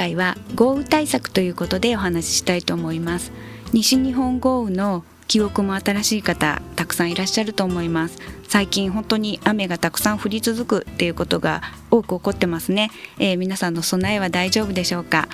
回は豪雨対策ということでお話ししたいと思います。西日本豪雨の記憶も新しい方たくさんいらっしゃると思います。最近本当に雨がたくさん降り続くっていうことが多く起こってますね、えー、皆さんの備えは大丈夫でしょうか？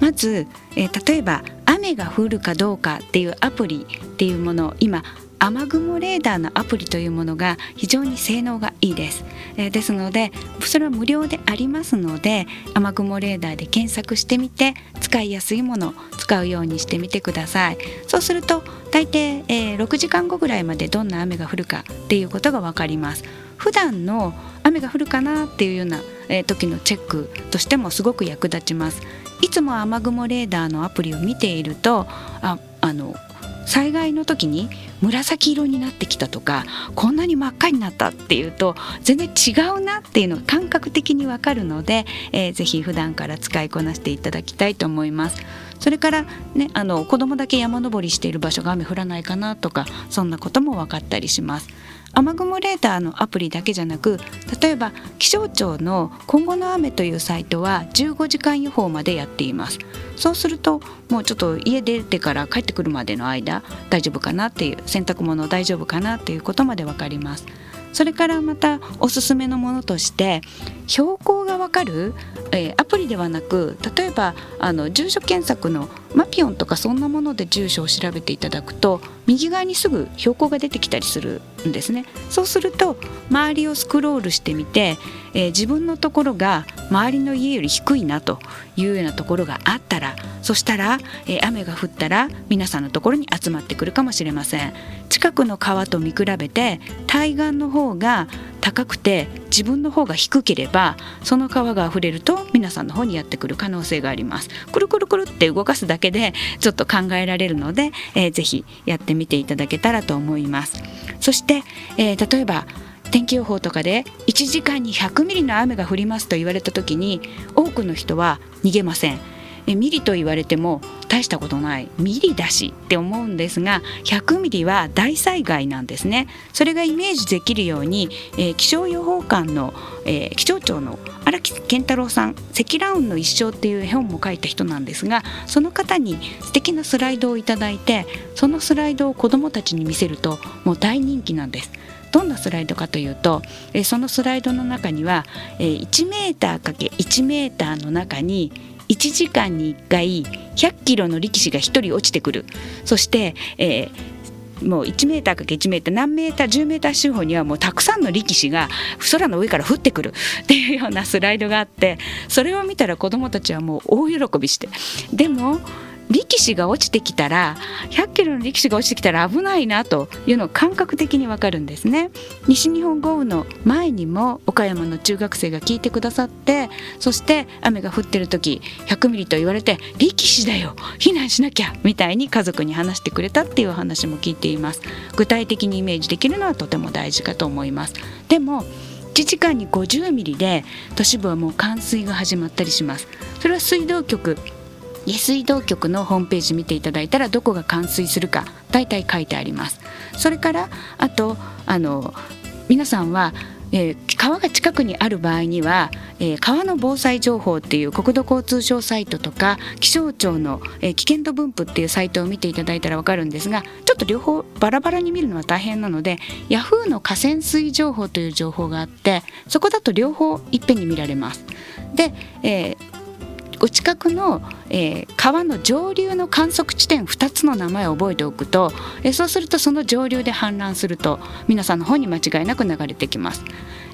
まず、えー、例えば雨が降るかどうかっていうアプリっていうものを今雨雲レーダーのアプリというものが非常に性能がいいです、えー、ですのでそれは無料でありますので雨雲レーダーで検索してみて使いやすいものを使うようにしてみてください。そうすると大抵、えー、6時間後ぐらいまでどんな雨が降るかっていうことが分かります。普段の雨が降るかなっていうような、えー、時のチェックとしてもすごく役立ちます。いつも雨雲レーダーのアプリを見ているとああの災害の時に紫色になってきたとかこんなに真っ赤になったっていうと全然違うなっていうのが感覚的にわかるので、えー、ぜひ普段から使いこなしていただきたいと思います。それからねあの子供だけ山登りしている場所が雨降らないかなとかそんなことも分かったりします。雨雲レーダーのアプリだけじゃなく例えば気象庁の今後の雨というサイトは15時間予報までやっています。そうするともうちょっと家出てから帰ってくるまでの間大丈夫かなっていう洗濯物大丈夫かなっていうことまで分かります。それからまたおすすめのものとして標高がわかる、えー、アプリではなく例えばあの住所検索のマピオンとかそんなもので住所を調べていただくと右側にすぐ標高が出てきたりするんですね。そうすると周りをスクロールしてみて、えー、自分のところが周りの家より低いなというようなところがあったらそしたら、えー、雨が降ったら皆さんのところに集まってくるかもしれません。近くの川と見比べて対岸の方が高くて自分の方が低ければその川が溢れると皆さんの方にやってくる可能性があります。くるくるくるって動かすだけでちょっと考えられるので、えー、ぜひやってみていただけたらと思います。そして、えー、例えば天気予報とかで1時間に100ミリの雨が降りますと言われた時に多くの人は逃げません。えミリと言われても大したことないミリだしって思うんですが100ミリは大災害なんですねそれがイメージできるように、えー、気象予報官の、えー、気象庁の荒木健太郎さん「積乱雲の一生」っていう絵本も書いた人なんですがその方に素敵なスライドをいいてそのスライドを子どもたちに見せるともう大人気なんです。どんなスライドかというと、えそのスライドの中には、えー、1メーター ×1 メーターの中に1時間に1回100キロの力士が1人落ちてくる。そして、えー、もう1メーターかけ1メーター何メーター10メーター四方にはもうたくさんの力士が空の上から降ってくる。っていうようなスライドがあってそれを見たら子どもたちはもう大喜びして。でも力士が落ちてきたら100キロの力士が落ちてきたら危ないなというのを感覚的にわかるんですね。西日本豪雨の前にも岡山の中学生が聞いてくださってそして雨が降ってる時100ミリと言われて力士だよ避難しなきゃみたいに家族に話してくれたっていう話も聞いています。具体的にイメージできるのはとても大事かと思います。でも1時間に50ミリで都市部はもう冠水が始まったりします。それは水道局下水道局のホームページ見ていただいたらどこが冠水するか大体書いてありますそれからあとあの皆さんはえー、川が近くにある場合には、えー、川の防災情報っていう国土交通省サイトとか気象庁の、えー、危険度分布っていうサイトを見ていただいたら分かるんですがちょっと両方バラバラに見るのは大変なので Yahoo の河川水情報という情報があってそこだと両方いっぺんに見られます。で、えーお近くの、えー、川の上流の観測地点2つの名前を覚えておくと、えー、そうするとその上流で氾濫すると皆さんの方に間違いなく流れてきます。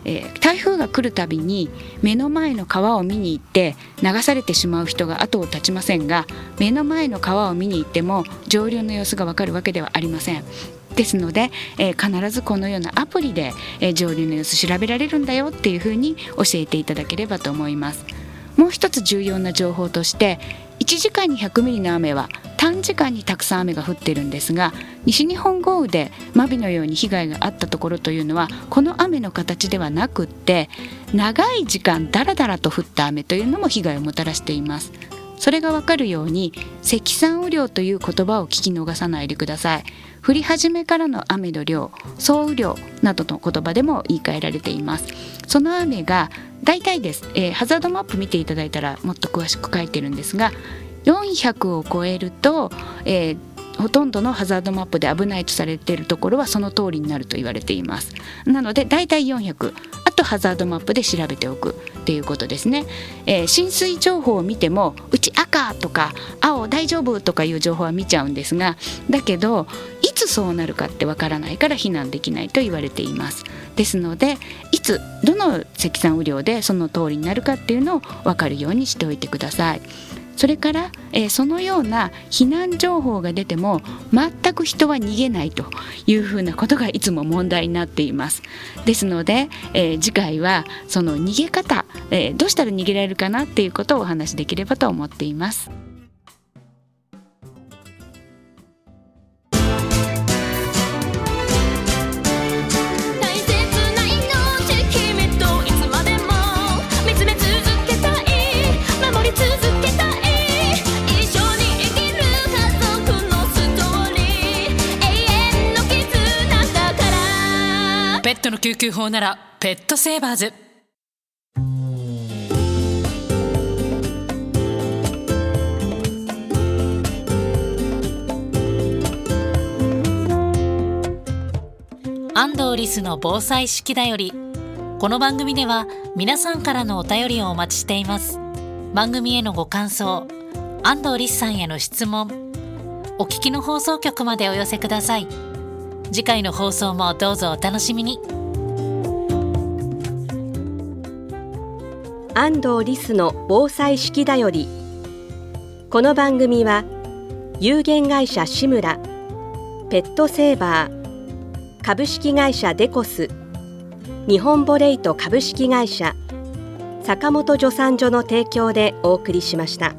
えー、台風が来るたびに目の前の川を見に行って流されてしまう人が後を絶ちませんが目の前の川を見に行っても上流の様子がわかるわけではありません。ですので、えー、必ずこのようなアプリで、えー、上流の様子調べられるんだよっていうふうに教えていただければと思います。もう一つ重要な情報として1時間に100ミリの雨は短時間にたくさん雨が降ってるんですが西日本豪雨で真備のように被害があったところというのはこの雨の形ではなくって長い時間だらだらと降った雨というのも被害をもたらしています。それがわかるように積算雨量という言葉を聞き逃さないでください。降り始めからの雨の量総雨量などの言葉でも言い換えられています。その雨が大体です、えー、ハザードマップ見ていただいたらもっと詳しく書いてるんですが400を超えると、えーほとんどのハザードマップで危ないとされているところはその通りになると言われています。なのでだいたい400あとハザードマップで調べておく。っていうことですね、えー、浸水情報を見てもうち赤とか青大丈夫とかいう情報は見ちゃうんですがだけどつそうなるかってわからないから避難できないと言われていますですのでいつどの積算雨量でその通りになるかっていうのを分かるようにしておいてください。それから、えー、そのような避難情報が出ても全く人は逃げないというふうなことがいつも問題になっていますですので、えー、次回はその逃げ方、えー、どうしたら逃げられるかなっていうことをお話しできればと思っています。ペットの救急法ならペットセーバーズ。安藤リスの防災式だよりこの番組では皆さんからのお便りをお待ちしています。番組へのご感想安藤リスさんへの質問お聞きの放送局までお寄せください。次回の放送もどうぞお楽しみに安藤リスの防災式だよりこの番組は有限会社志村ペットセーバー株式会社デコス日本ボレイト株式会社坂本助産所の提供でお送りしました。